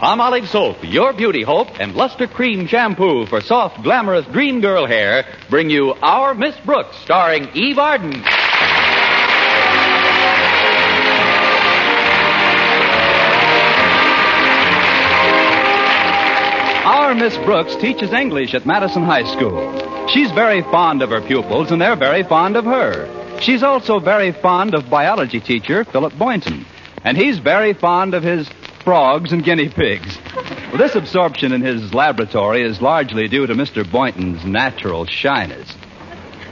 Palmolive Soap, Your Beauty Hope, and Luster Cream Shampoo for soft, glamorous dream girl hair bring you Our Miss Brooks, starring Eve Arden. Our Miss Brooks teaches English at Madison High School. She's very fond of her pupils, and they're very fond of her. She's also very fond of biology teacher Philip Boynton, and he's very fond of his frogs and guinea pigs. Well, this absorption in his laboratory is largely due to Mr. Boynton's natural shyness.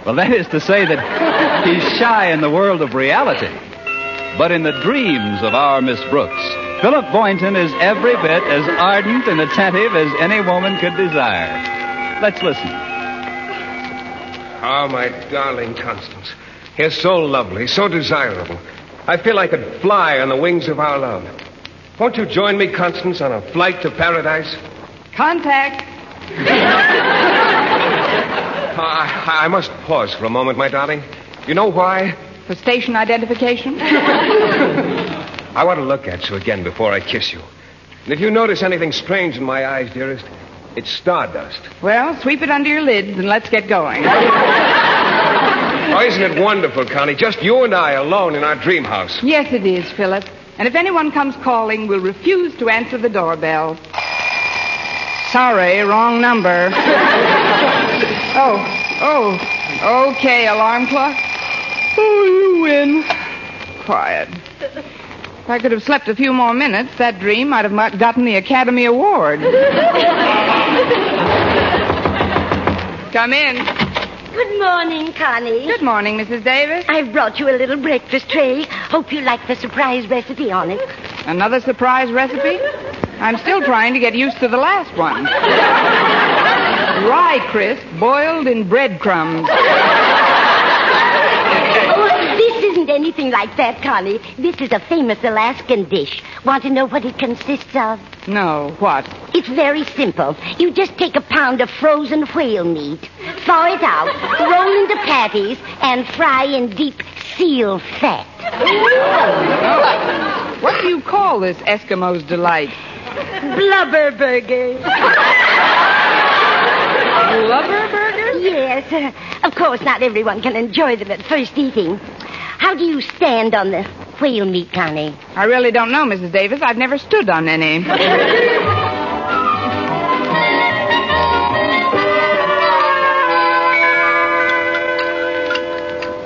Well, that is to say that he's shy in the world of reality. But in the dreams of our Miss Brooks, Philip Boynton is every bit as ardent and attentive as any woman could desire. Let's listen. Oh, my darling Constance. You're so lovely, so desirable. I feel I could fly on the wings of our love. Won't you join me, Constance, on a flight to paradise? Contact. Uh, I, I must pause for a moment, my darling. You know why? For station identification? I want to look at you again before I kiss you. And if you notice anything strange in my eyes, dearest, it's stardust. Well, sweep it under your lids and let's get going. Oh, isn't it wonderful, Connie? Just you and I alone in our dream house. yes, it is, Philip. And if anyone comes calling, we'll refuse to answer the doorbell. Sorry, wrong number. oh, oh, okay, alarm clock. Oh, you win. Quiet. If I could have slept a few more minutes, that dream might have gotten the Academy Award. Come in. Good morning, Connie. Good morning, Mrs. Davis. I've brought you a little breakfast tray. Hope you like the surprise recipe on it. Another surprise recipe? I'm still trying to get used to the last one. Rye crisp boiled in breadcrumbs. Isn't anything like that, Connie. This is a famous Alaskan dish. Want to know what it consists of? No, what? It's very simple. You just take a pound of frozen whale meat, thaw it out, roll into patties, and fry in deep seal fat. What do you call this Eskimo's delight? Blubber burger. Blubber burger? Yes. uh, of course, not everyone can enjoy them at first eating. How do you stand on the whale meat, Connie? I really don't know, Mrs. Davis. I've never stood on any.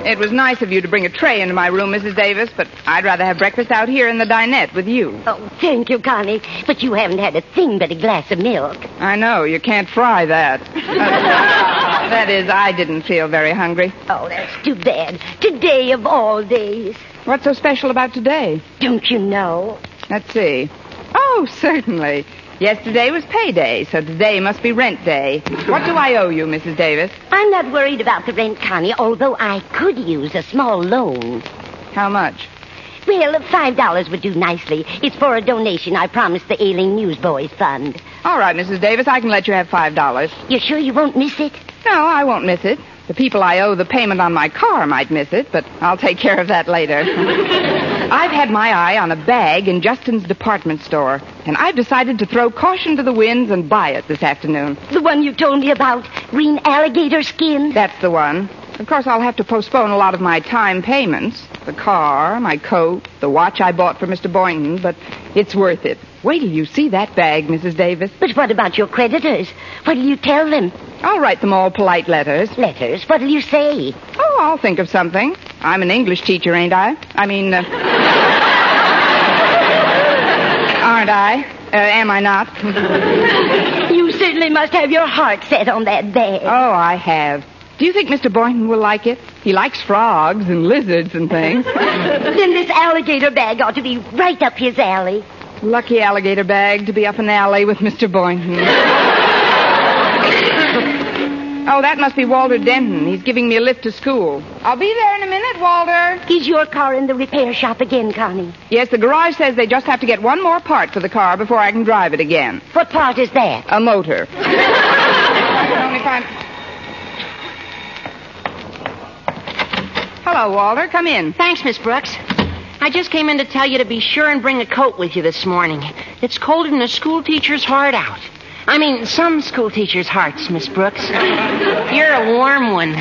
It was nice of you to bring a tray into my room, Mrs. Davis, but I'd rather have breakfast out here in the dinette with you. Oh, thank you, Connie. But you haven't had a thing but a glass of milk. I know, you can't fry that. that is, I didn't feel very hungry. Oh, that's too bad. Today of all days. What's so special about today? Don't you know? Let's see. Oh, certainly. Yesterday was payday, so today must be rent day. What do I owe you, Mrs. Davis? I'm not worried about the rent, Connie, although I could use a small loan. How much? Well, five dollars would do nicely. It's for a donation I promised the Ailing Newsboys Fund. All right, Mrs. Davis, I can let you have five dollars. You sure you won't miss it? No, I won't miss it. The people I owe the payment on my car might miss it, but I'll take care of that later. I've had my eye on a bag in Justin's department store, and I've decided to throw caution to the winds and buy it this afternoon. The one you told me about, green alligator skin? That's the one. Of course, I'll have to postpone a lot of my time payments the car, my coat, the watch I bought for Mr. Boynton, but it's worth it. Wait till you see that bag, Mrs. Davis. But what about your creditors? What'll you tell them? I'll write them all polite letters. Letters? What'll you say? Oh, I'll think of something. I'm an English teacher, ain't I? I mean, uh... aren't I? Uh, am I not? You certainly must have your heart set on that bag. oh, I have. Do you think Mr. Boynton will like it? He likes frogs and lizards and things. Then this alligator bag ought to be right up his alley. Lucky alligator bag to be up an alley with Mr. Boynton. oh, that must be Walter Denton. He's giving me a lift to school. I'll be there in a minute, Walter. Is your car in the repair shop again, Connie? Yes, the garage says they just have to get one more part for the car before I can drive it again. What part is that? A motor. Only if I'm... Hello, Walter. Come in. Thanks, Miss Brooks. I just came in to tell you to be sure and bring a coat with you this morning. It's colder than a school teacher's heart out. I mean, some school teachers' hearts, Miss Brooks. You're a warm one.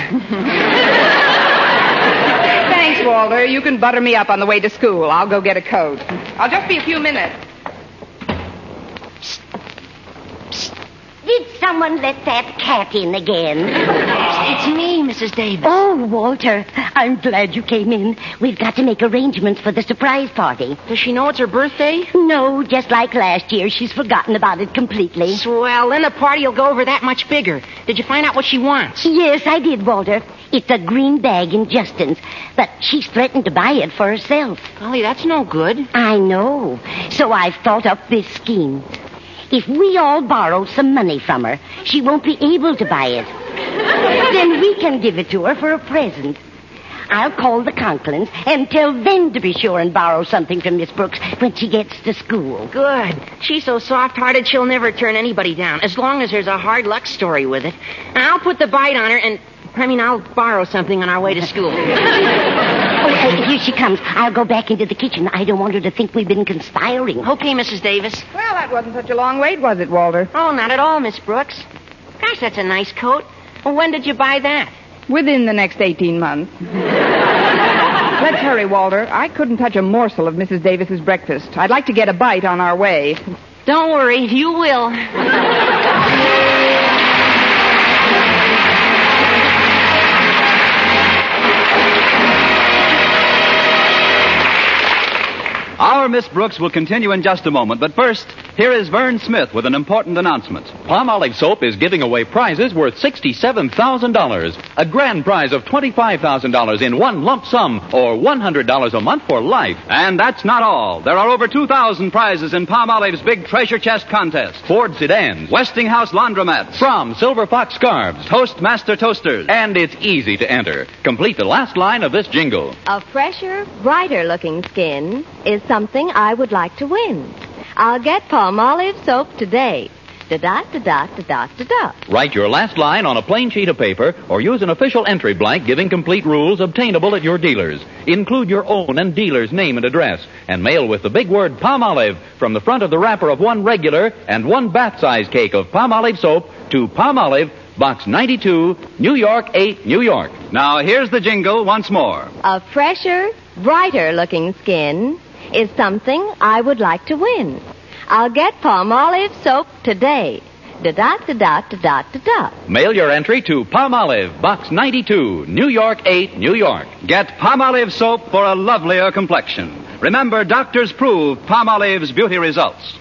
Thanks, Walter. You can butter me up on the way to school. I'll go get a coat. I'll just be a few minutes. Did someone let that cat in again? It's me, Mrs. Davis. Oh, Walter, I'm glad you came in. We've got to make arrangements for the surprise party. Does she know it's her birthday? No, just like last year, she's forgotten about it completely. Swell. Then the party will go over that much bigger. Did you find out what she wants? Yes, I did, Walter. It's a green bag in Justin's, but she's threatened to buy it for herself. Golly, that's no good. I know. So I've thought up this scheme. If we all borrow some money from her, she won't be able to buy it. then we can give it to her for a present. I'll call the Conklins and tell them to be sure and borrow something from Miss Brooks when she gets to school. Good. She's so soft-hearted she'll never turn anybody down, as long as there's a hard luck story with it. And I'll put the bite on her, and I mean, I'll borrow something on our way to school. Oh, uh, here she comes. I'll go back into the kitchen. I don't want her to think we've been conspiring. Okay, Mrs. Davis. Well, that wasn't such a long wait, was it, Walter? Oh, not at all, Miss Brooks. Gosh, that's a nice coat. Well, when did you buy that? Within the next 18 months. Let's hurry, Walter. I couldn't touch a morsel of Mrs. Davis's breakfast. I'd like to get a bite on our way. Don't worry, you will. Miss Brooks will continue in just a moment, but first, here is Verne Smith with an important announcement. Palmolive Soap is giving away prizes worth $67,000. A grand prize of $25,000 in one lump sum or $100 a month for life. And that's not all. There are over 2,000 prizes in Palmolive's big treasure chest contest. Ford sedans, Westinghouse laundromats, from Silver Fox scarves, Toastmaster toasters, and it's easy to enter. Complete the last line of this jingle. A fresher, brighter looking skin is something I would like to win. I'll get Palmolive soap today. Da da da da da da da. Write your last line on a plain sheet of paper or use an official entry blank giving complete rules obtainable at your dealers. Include your own and dealer's name and address and mail with the big word Palmolive from the front of the wrapper of one regular and one bath size cake of Palmolive soap to Palmolive, Box 92, New York 8, New York. Now, here's the jingle once more. A fresher, brighter looking skin is something I would like to win. I'll get Palmolive soap today. Da da da da da da da da. Mail your entry to Palmolive, Box 92, New York 8, New York. Get Palmolive soap for a lovelier complexion. Remember, doctors prove Palmolive's beauty results.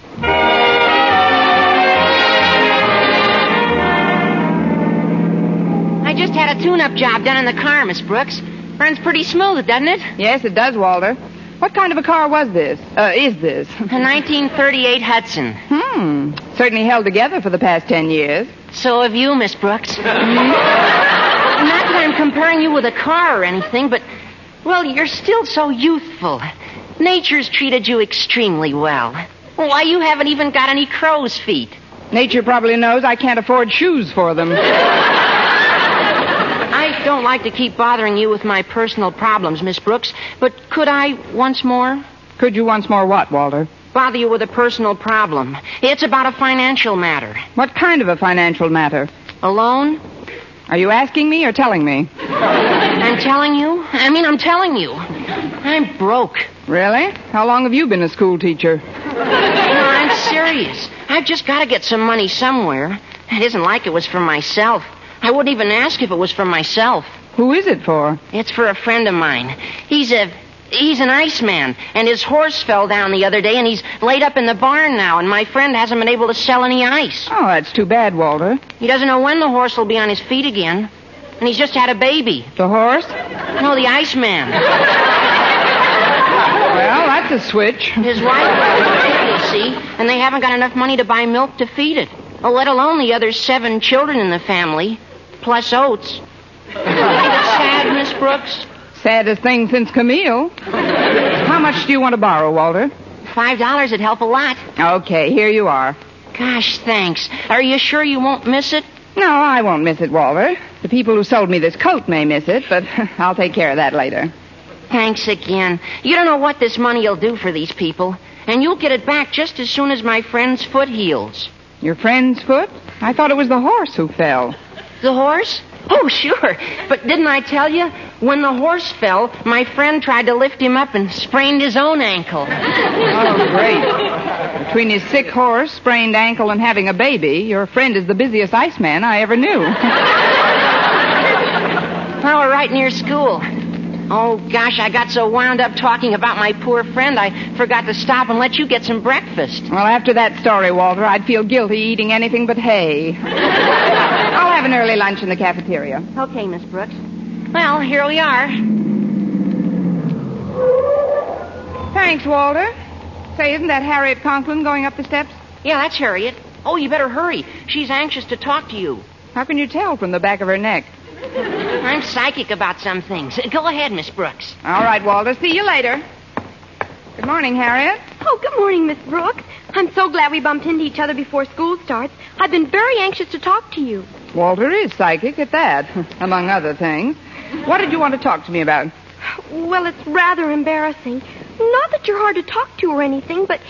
I just had a tune-up job done in the car, Miss Brooks. Runs pretty smooth, doesn't it? Yes, it does, Walter. What kind of a car was this? Uh, is this? A 1938 Hudson. Hmm. Certainly held together for the past ten years. So have you, Miss Brooks. Not that I'm comparing you with a car or anything, but, well, you're still so youthful. Nature's treated you extremely well. Why, you haven't even got any crow's feet. Nature probably knows I can't afford shoes for them. I don't like to keep bothering you with my personal problems, Miss Brooks, but could I once more Could you once more what, Walter? bother you with a personal problem? It's about a financial matter. What kind of a financial matter? A loan? Are you asking me or telling me? I'm telling you. I mean, I'm telling you. I'm broke. Really? How long have you been a school teacher? No, I'm serious. I've just got to get some money somewhere. It isn't like it was for myself. I wouldn't even ask if it was for myself. Who is it for? It's for a friend of mine. He's a he's an iceman, and his horse fell down the other day, and he's laid up in the barn now. And my friend hasn't been able to sell any ice. Oh, that's too bad, Walter. He doesn't know when the horse will be on his feet again, and he's just had a baby. The horse? No, the iceman. Well, that's a switch. His wife, you see, and they haven't got enough money to buy milk to feed it. Oh, let alone the other seven children in the family, plus oats. Sad, Miss Brooks? Saddest thing since Camille. How much do you want to borrow, Walter? Five dollars would help a lot. Okay, here you are. Gosh, thanks. Are you sure you won't miss it? No, I won't miss it, Walter. The people who sold me this coat may miss it, but I'll take care of that later. Thanks again. You don't know what this money will do for these people. And you'll get it back just as soon as my friend's foot heals. Your friend's foot? I thought it was the horse who fell. The horse? Oh, sure. But didn't I tell you? When the horse fell, my friend tried to lift him up and sprained his own ankle. Oh, great. Between his sick horse, sprained ankle, and having a baby, your friend is the busiest iceman I ever knew. Well, we're right near school. Oh, gosh, I got so wound up talking about my poor friend, I forgot to stop and let you get some breakfast. Well, after that story, Walter, I'd feel guilty eating anything but hay. I'll have an early lunch in the cafeteria. Okay, Miss Brooks. Well, here we are. Thanks, Walter. Say, isn't that Harriet Conklin going up the steps? Yeah, that's Harriet. Oh, you better hurry. She's anxious to talk to you. How can you tell from the back of her neck? I'm psychic about some things. Go ahead, Miss Brooks. All right, Walter. See you later. Good morning, Harriet. Oh, good morning, Miss Brooks. I'm so glad we bumped into each other before school starts. I've been very anxious to talk to you. Walter is psychic at that, among other things. What did you want to talk to me about? Well, it's rather embarrassing. Not that you're hard to talk to or anything, but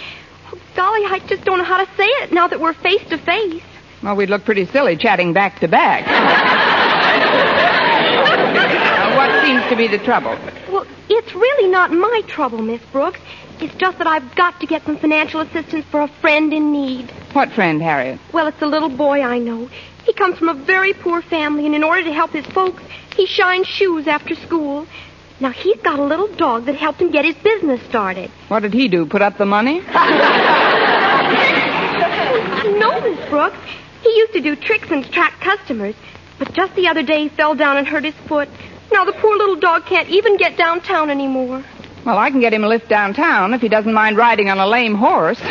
oh, golly, I just don't know how to say it now that we're face to face. Well, we'd look pretty silly chatting back to back. Now, what seems to be the trouble? Well, it's really not my trouble, Miss Brooks. It's just that I've got to get some financial assistance for a friend in need. What friend, Harriet? Well, it's a little boy I know. He comes from a very poor family, and in order to help his folks, he shines shoes after school. Now, he's got a little dog that helped him get his business started. What did he do? Put up the money? No, Miss Brooks. He used to do tricks and attract customers. But just the other day, he fell down and hurt his foot. Now the poor little dog can't even get downtown anymore. Well, I can get him a lift downtown if he doesn't mind riding on a lame horse. well,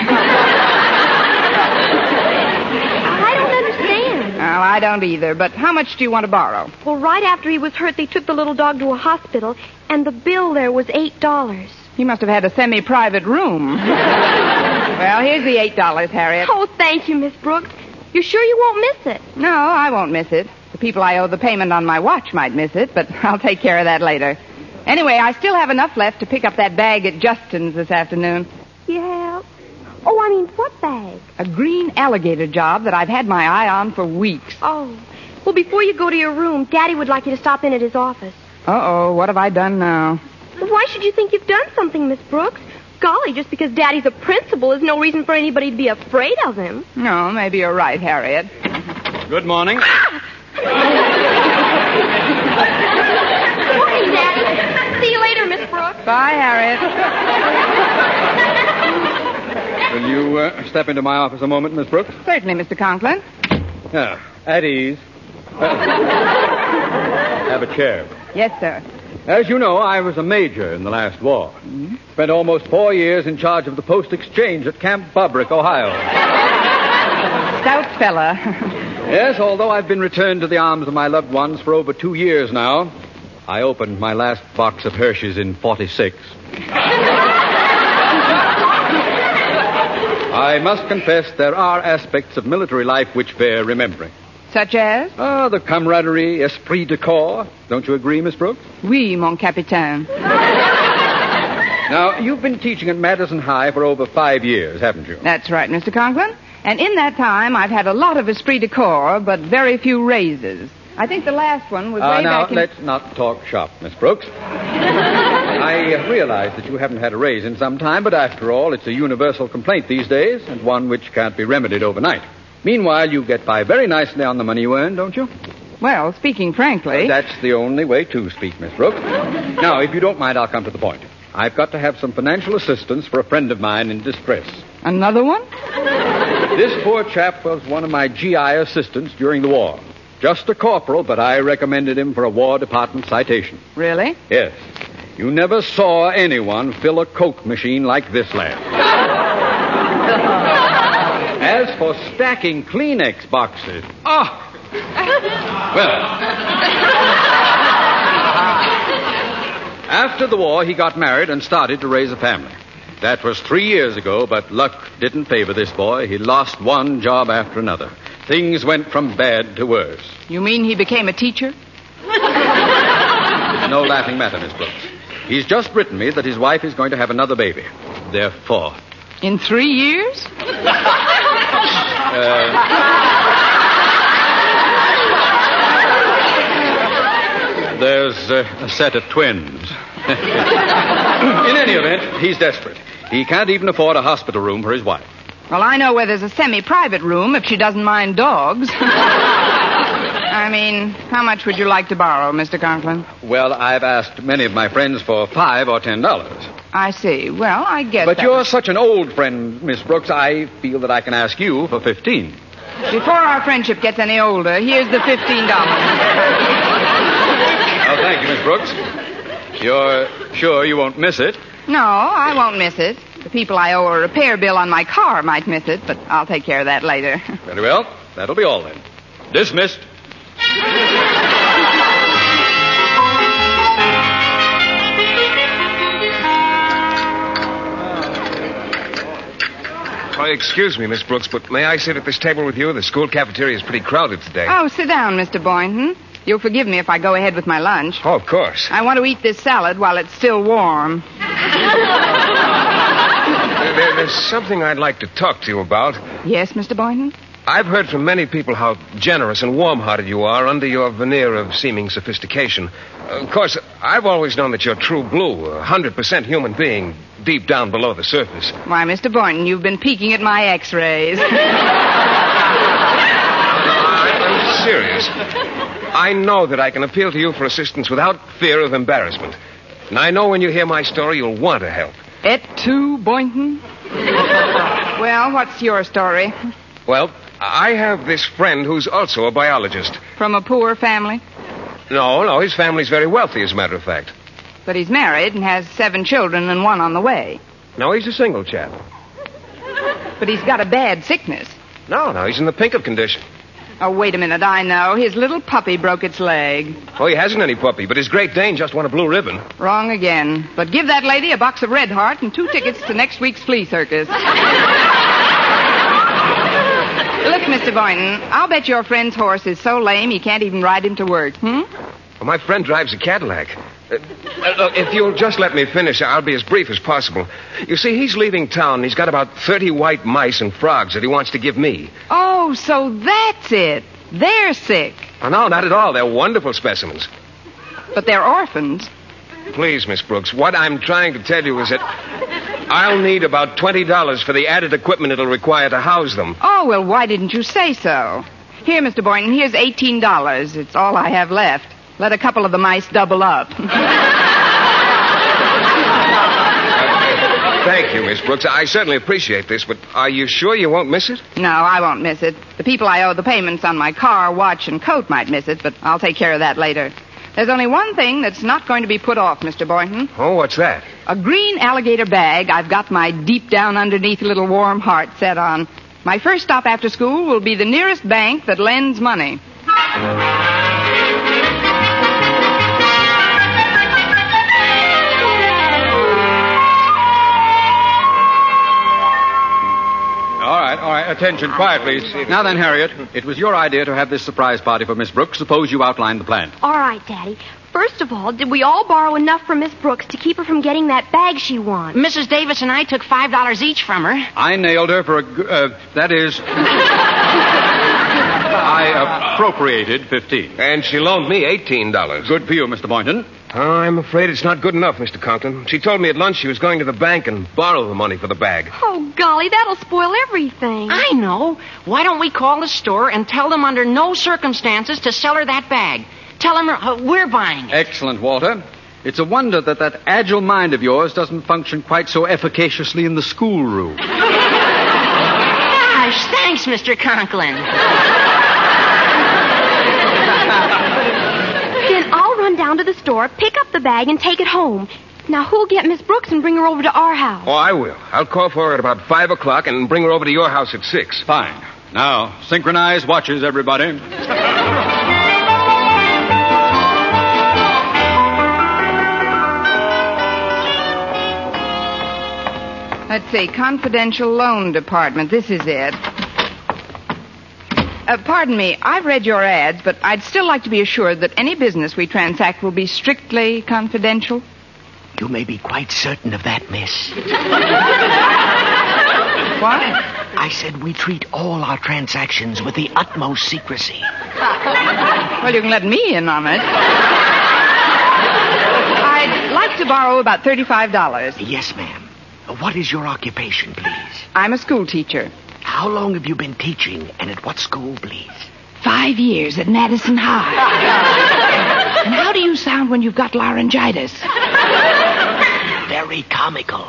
I don't understand. Well, I don't either, but how much do you want to borrow? Well, right after he was hurt, they took the little dog to a hospital, and the bill there was eight dollars. He must have had a semi-private room. well, here's the eight dollars, Harriet. Oh, thank you, Miss Brooks. You're sure you won't miss it? No, I won't miss it. The people I owe the payment on my watch might miss it, but I'll take care of that later. Anyway, I still have enough left to pick up that bag at Justin's this afternoon. Yeah. Oh, I mean, what bag? A green alligator job that I've had my eye on for weeks. Oh. Well, before you go to your room, Daddy would like you to stop in at his office. Uh-oh, what have I done now? Why should you think you've done something, Miss Brooks? Golly, just because Daddy's a principal is no reason for anybody to be afraid of him. No, maybe you're right, Harriet. Good morning. Ah! Morning, Daddy. See you later, Miss Brooks. Bye, Harriet. Will you uh, step into my office a moment, Miss Brooks? Certainly, Mr. Conklin. Yeah, at ease. Uh, have a chair. Yes, sir. As you know, I was a major in the last war. Spent almost four years in charge of the post exchange at Camp Bobrick, Ohio. Stout fella. Yes, although I've been returned to the arms of my loved ones for over two years now, I opened my last box of Hershey's in 46. I must confess there are aspects of military life which bear remembering. Such as? Ah, the camaraderie, esprit de corps. Don't you agree, Miss Brooks? Oui, mon capitaine. Now, you've been teaching at Madison High for over five years, haven't you? That's right, Mr. Conklin. And in that time, I've had a lot of esprit de corps, but very few raises. I think the last one was Ah, way now, back in... let's not talk shop, Miss Brooks. I uh, realize that you haven't had a raise in some time, but after all, it's a universal complaint these days, and one which can't be remedied overnight. Meanwhile, you get by very nicely on the money you earn, don't you? Well, speaking frankly... That's the only way to speak, Miss Brooks. Now, if you don't mind, I'll come to the point. I've got to have some financial assistance for a friend of mine in distress. Another one? This poor chap was one of my GI assistants during the war. Just a corporal, but I recommended him for a War Department citation. Really? Yes. You never saw anyone fill a Coke machine like this lad. As for stacking Kleenex boxes, ah! Well. After the war, he got married and started to raise a family. That was three years ago, but luck didn't favor this boy. He lost one job after another. Things went from bad to worse. You mean he became a teacher? No laughing matter, Miss Brooks. He's just written me that his wife is going to have another baby. Therefore. In three years? There's uh, a set of twins. In any event, he's desperate. He can't even afford a hospital room for his wife. Well, I know where there's a semi-private room if she doesn't mind dogs. I mean, how much would you like to borrow, Mr. Conklin? Well, I've asked many of my friends for five or ten dollars. I see. Well, I get But you're such an old friend, Miss Brooks, I feel that I can ask you for fifteen. Before our friendship gets any older, here's the fifteen dollars. Oh, thank you, Miss Brooks. You're sure you won't miss it? No, I won't miss it. The people I owe a repair bill on my car might miss it, but I'll take care of that later. Very well. That'll be all then. Dismissed. Oh, excuse me, Miss Brooks, but may I sit at this table with you? The school cafeteria is pretty crowded today. oh, sit down, Mr. Boynton. You'll forgive me if I go ahead with my lunch. Oh, of course. I want to eat this salad while it's still warm. There- there's something I'd like to talk to you about. Yes, Mr. Boynton? I've heard from many people how generous and warm-hearted you are under your veneer of seeming sophistication. Of course, I've always known that you're true blue, a 100% human being, deep down below the surface. Why, Mr. Boynton, you've been peeking at my x-rays. I'm serious. I know that I can appeal to you for assistance without fear of embarrassment. And I know when you hear my story, you'll want to help. Et tu, Boynton? well, what's your story? Well, I have this friend who's also a biologist. From a poor family? No, no, his family's very wealthy, as a matter of fact. But he's married and has seven children and one on the way. No, he's a single chap. But he's got a bad sickness. No, no, he's in the pink of condition. Oh, wait a minute. I know. His little puppy broke its leg. Oh, he hasn't any puppy, but his Great Dane just won a blue ribbon. Wrong again. But give that lady a box of Red Heart and two tickets to next week's flea circus. Look, Mr. Boynton, I'll bet your friend's horse is so lame he can't even ride him to work. Hmm? Well, my friend drives a Cadillac. Uh, uh, look, if you'll just let me finish, I'll be as brief as possible. You see, he's leaving town. and He's got about 30 white mice and frogs that he wants to give me. Oh, Oh, so that's it. They're sick. Oh, no, not at all. They're wonderful specimens. But they're orphans. Please, Miss Brooks, what I'm trying to tell you is that I'll need about $20 for the added equipment it'll require to house them. Oh, well, why didn't you say so? Here, Mr. Boynton, here's $18. It's all I have left. Let a couple of the mice double up. Thank you, Miss Brooks. I certainly appreciate this, but are you sure you won't miss it? no, I won't miss it. The people I owe the payments on my car, watch, and coat might miss it, but I'll take care of that later. There's only one thing that's not going to be put off, Mr. Boynton. Oh, what's that? A green alligator bag I've got my deep down underneath little warm heart set on. My first stop after school will be the nearest bank that lends money. Attention, quiet, please. Now then, Harriet, it was your idea to have this surprise party for Miss Brooks. Suppose you outline the plan. All right, Daddy. First of all, did we all borrow enough from Miss Brooks to keep her from getting that bag she wants? Mrs. Davis and I took five dollars each from her. I nailed her for a. g- Uh, that is. I appropriated 15. And she loaned me $18. Good for you, Mr. Boynton. Oh, I'm afraid it's not good enough, Mr. Conklin. She told me at lunch she was going to the bank and borrow the money for the bag. Oh, golly, that'll spoil everything. I know. Why don't we call the store and tell them under no circumstances to sell her that bag? Tell them uh, we're buying it. Excellent, Walter. It's a wonder that that agile mind of yours doesn't function quite so efficaciously in the schoolroom. Gosh, thanks, Mr. Conklin. Then I'll run down to the store, pick up the bag, and take it home. Now, who'll get Miss Brooks and bring her over to our house? Oh, I will. I'll call for her at about 5 o'clock and bring her over to your house at 6. Fine. Now, synchronize watches, everybody. Let's see, confidential loan department. This is it. Uh, pardon me, I've read your ads, but I'd still like to be assured that any business we transact will be strictly confidential. You may be quite certain of that, miss. What? I said we treat all our transactions with the utmost secrecy. Well, you can let me in on it. I'd like to borrow about $35. Yes, ma'am. What is your occupation, please? I'm a school teacher. How long have you been teaching, and at what school, please? Five years at Madison High. and how do you sound when you've got laryngitis? Very comical.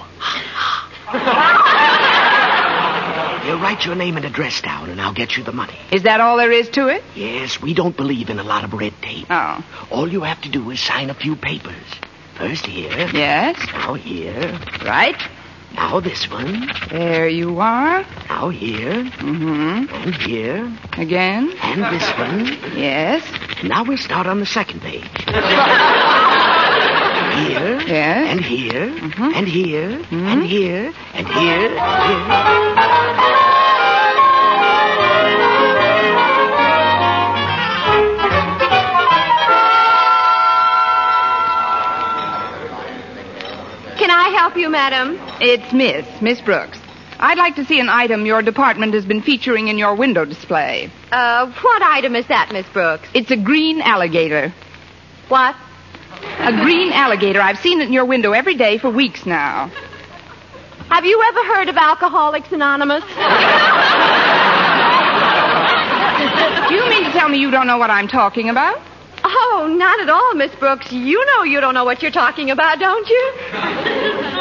Here, write your name and address down, and I'll get you the money. Is that all there is to it? Yes, we don't believe in a lot of red tape. Oh. All you have to do is sign a few papers. First here. Yes. Now here. Right. Now this one. There you are. Now here. Mm-hmm. And here. Again. And this one. Yes. Now we start on the second page. Here. Yes. And here. Mm-hmm. And here. Mm-hmm. And here. And here. Here. Can I help you, madam? It's Miss, Miss Brooks. I'd like to see an item your department has been featuring in your window display. Uh, what item is that, Miss Brooks? It's a green alligator. What? A green alligator. I've seen it in your window every day for weeks now. Have you ever heard of Alcoholics Anonymous? Do you mean to tell me you don't know what I'm talking about? Oh, not at all, Miss Brooks. You know you don't know what you're talking about, don't you?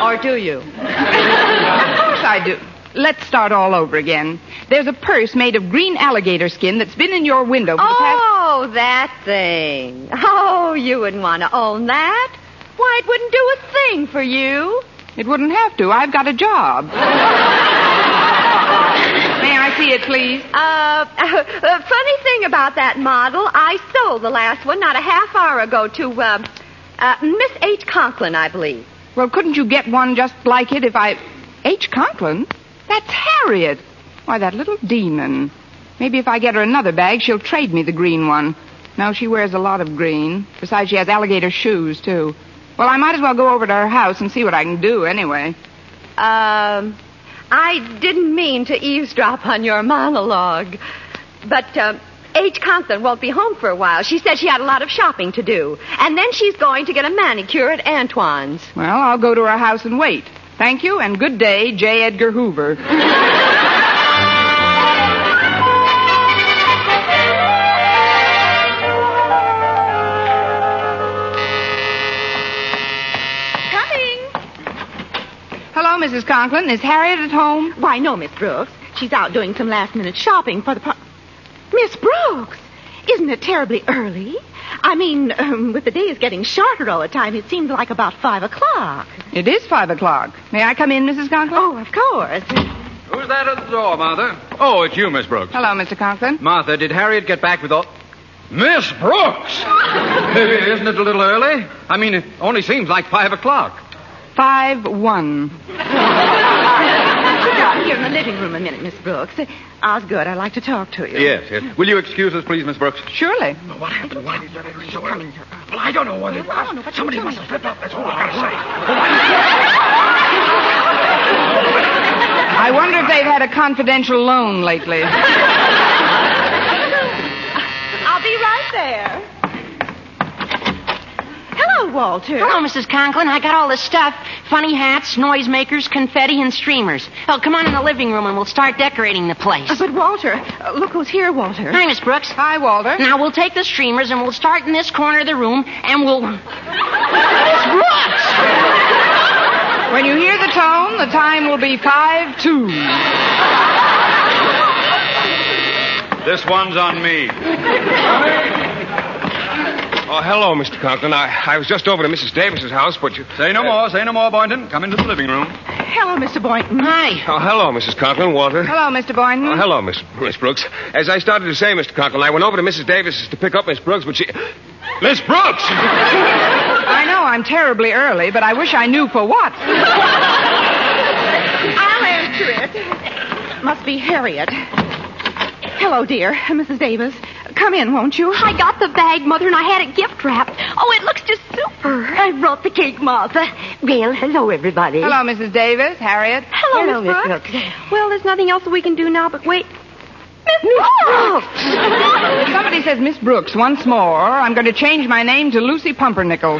or do you? Of course I do. Let's start all over again. There's a purse made of green alligator skin that's been in your window for the past... Oh, that thing. Oh, you wouldn't want to own that. Why, it wouldn't do a thing for you. It wouldn't have to. I've got a job. May I see it, please? Uh, uh, funny thing about that model, I sold the last one not a half hour ago to, uh, uh, Miss H. Conklin, I believe. Well, couldn't you get one just like it if I... H. Conklin? That's Harriet. Why, that little demon. Maybe if I get her another bag, she'll trade me the green one. No, she wears a lot of green. Besides, she has alligator shoes, too. Well, I might as well go over to her house and see what I can do anyway. Um, I didn't mean to eavesdrop on your monologue, but uh, H. Conklin won't be home for a while. She said she had a lot of shopping to do, and then she's going to get a manicure at Antoine's. Well, I'll go to her house and wait. Thank you, and good day, J. Edgar Hoover. Mrs. Conklin. Is Harriet at home? Why, no, Miss Brooks. She's out doing some last minute shopping for the. Pro- Miss Brooks! Isn't it terribly early? I mean, um, with the days getting shorter all the time, it seems like about five o'clock. It is five o'clock. May I come in, Mrs. Conklin? Oh, of course. Who's that at the door, Martha? Oh, it's you, Miss Brooks. Hello, Mr. Conklin. Martha, did Harriet get back with all. Miss Brooks! Isn't it a little early? I mean, it only seems like five o'clock. Five one. Sit down here in the living room a minute, Miss Brooks. Uh, Osgood, I'd like to talk to you. Yes, yes. Will you excuse us, please, Miss Brooks? Surely. What happened? Why did that every so early? Well, I don't know what it was. Somebody must have slipped up. That's all I gotta say. I wonder if they've had a confidential loan lately. I'll be right there. Hello, Walter. Hello, Mrs. Conklin. I got all the stuff. Funny hats, noisemakers, confetti, and streamers. Oh, come on in the living room and we'll start decorating the place. Uh, but, Walter, uh, look who's here, Walter. Hi, Miss Brooks. Hi, Walter. Now we'll take the streamers and we'll start in this corner of the room and we'll. Miss Brooks! When you hear the tone, the time will be five two. This one's on me. Oh, hello, Mr. Conklin. I, I was just over to Mrs. Davis's house, but you. Say no uh, more, say no more, Boynton. Come into the living room. Hello, Mr. Boynton. Hi. Oh, hello, Mrs. Conklin. Walter. Hello, Mr. Boynton. Oh, hello, Miss Miss Brooks. As I started to say, Mr. Conklin, I went over to Mrs. Davis's to pick up Miss Brooks, but she. Miss Brooks! I know I'm terribly early, but I wish I knew for what. I'll answer it. Must be Harriet. Hello, dear. Mrs. Davis. Come in, won't you? I got the bag, Mother, and I had it gift wrapped. Oh, it looks just super. Uh-huh. I brought the cake, Martha. Well, hello, everybody. Hello, Mrs. Davis, Harriet. Hello, Hello, Miss Miss Brooks. Brooks. Well, there's nothing else that we can do now but wait. Miss Brooks! If somebody says Miss Brooks once more, I'm going to change my name to Lucy Pumpernickel.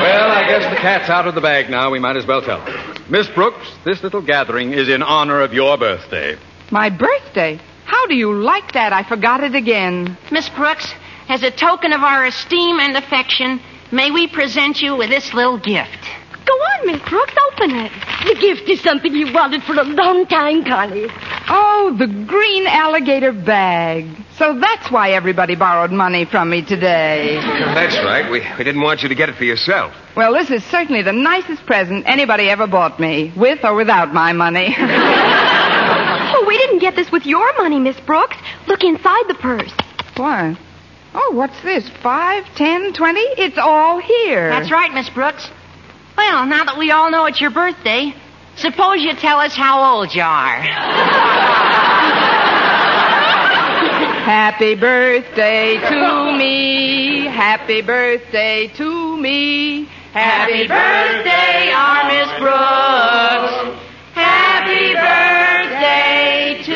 Well, I guess the cat's out of the bag now. We might as well tell her. Miss Brooks, this little gathering is in honor of your birthday. My birthday? How do you like that? I forgot it again. Miss Brooks, as a token of our esteem and affection, may we present you with this little gift. Go on, Miss Brooks, open it. The gift is something you wanted for a long time, Connie. Oh, the green alligator bag. So that's why everybody borrowed money from me today. That's right. We, we didn't want you to get it for yourself. Well, this is certainly the nicest present anybody ever bought me, with or without my money. Get this with your money, Miss Brooks. Look inside the purse. Why? Oh, what's this? Five, ten, twenty? It's all here. That's right, Miss Brooks. Well, now that we all know it's your birthday, suppose you tell us how old you are. Happy birthday to me. Happy birthday to me. Happy birthday, our Miss Brooks. Happy birthday. Eve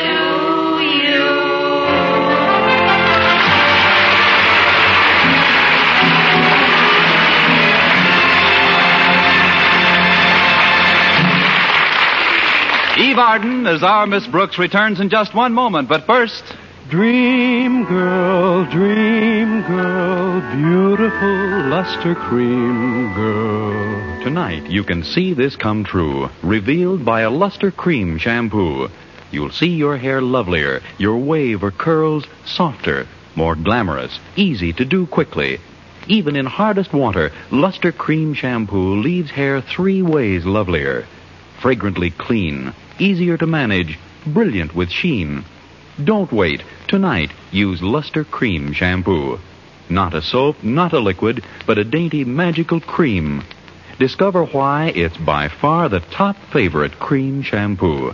Arden as our Miss Brooks returns in just one moment, but first. Dream girl, dream girl, beautiful luster cream girl. Tonight, you can see this come true, revealed by a luster cream shampoo. You'll see your hair lovelier, your wave or curls softer, more glamorous, easy to do quickly. Even in hardest water, luster cream shampoo leaves hair three ways lovelier. Fragrantly clean, easier to manage, brilliant with sheen. Don't wait. Tonight, use Luster Cream Shampoo. Not a soap, not a liquid, but a dainty magical cream. Discover why it's by far the top favorite cream shampoo.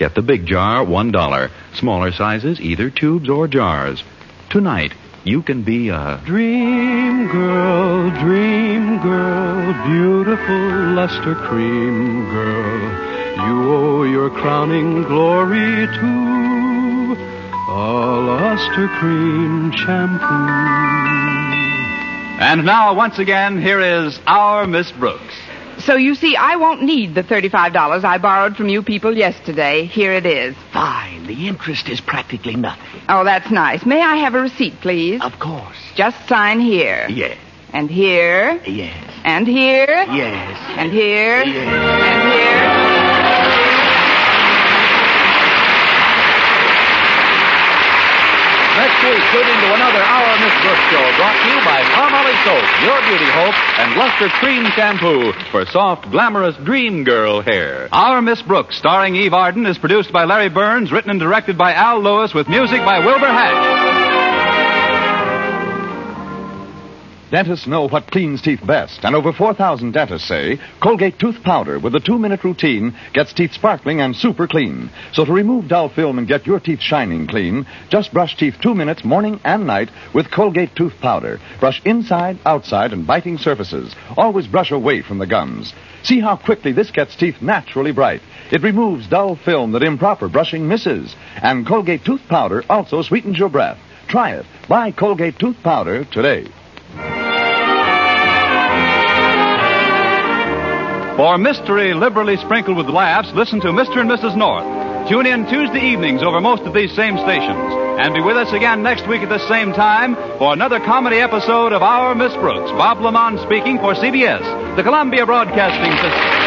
Get the big jar, one dollar. Smaller sizes, either tubes or jars. Tonight, you can be a Dream girl, dream girl, beautiful luster cream girl. You owe your crowning glory to a luster cream shampoo. And now, once again, here is our Miss Brooks. So you see, I won't need the $35 I borrowed from you people yesterday. Here it is. Fine. The interest is practically nothing. Oh, that's nice. May I have a receipt, please? Of course. Just sign here. Yes. And here. Yes. And here. Yes. And here. Yes. And here. Week, tune into another Our Miss Brooks show brought to you by Palmolive Soap, Your Beauty Hope, and Luster Cream Shampoo for soft, glamorous dream girl hair. Our Miss Brooks, starring Eve Arden, is produced by Larry Berns, written and directed by Al Lewis, with music by Wilbur Hatch. Dentists know what cleans teeth best, and over 4,000 dentists say Colgate tooth powder with a two-minute routine gets teeth sparkling and super clean. So to remove dull film and get your teeth shining clean, just brush teeth two minutes morning and night with Colgate tooth powder. Brush inside, outside, and biting surfaces. Always brush away from the gums. See how quickly this gets teeth naturally bright. It removes dull film that improper brushing misses. And Colgate tooth powder also sweetens your breath. Try it. Buy Colgate tooth powder today. For mystery liberally sprinkled with laughs, listen to Mr. and Mrs. North. Tune in Tuesday evenings over most of these same stations. And be with us again next week at the same time for another comedy episode of Our Miss Brooks. Bob LeMond speaking for CBS, the Columbia Broadcasting System.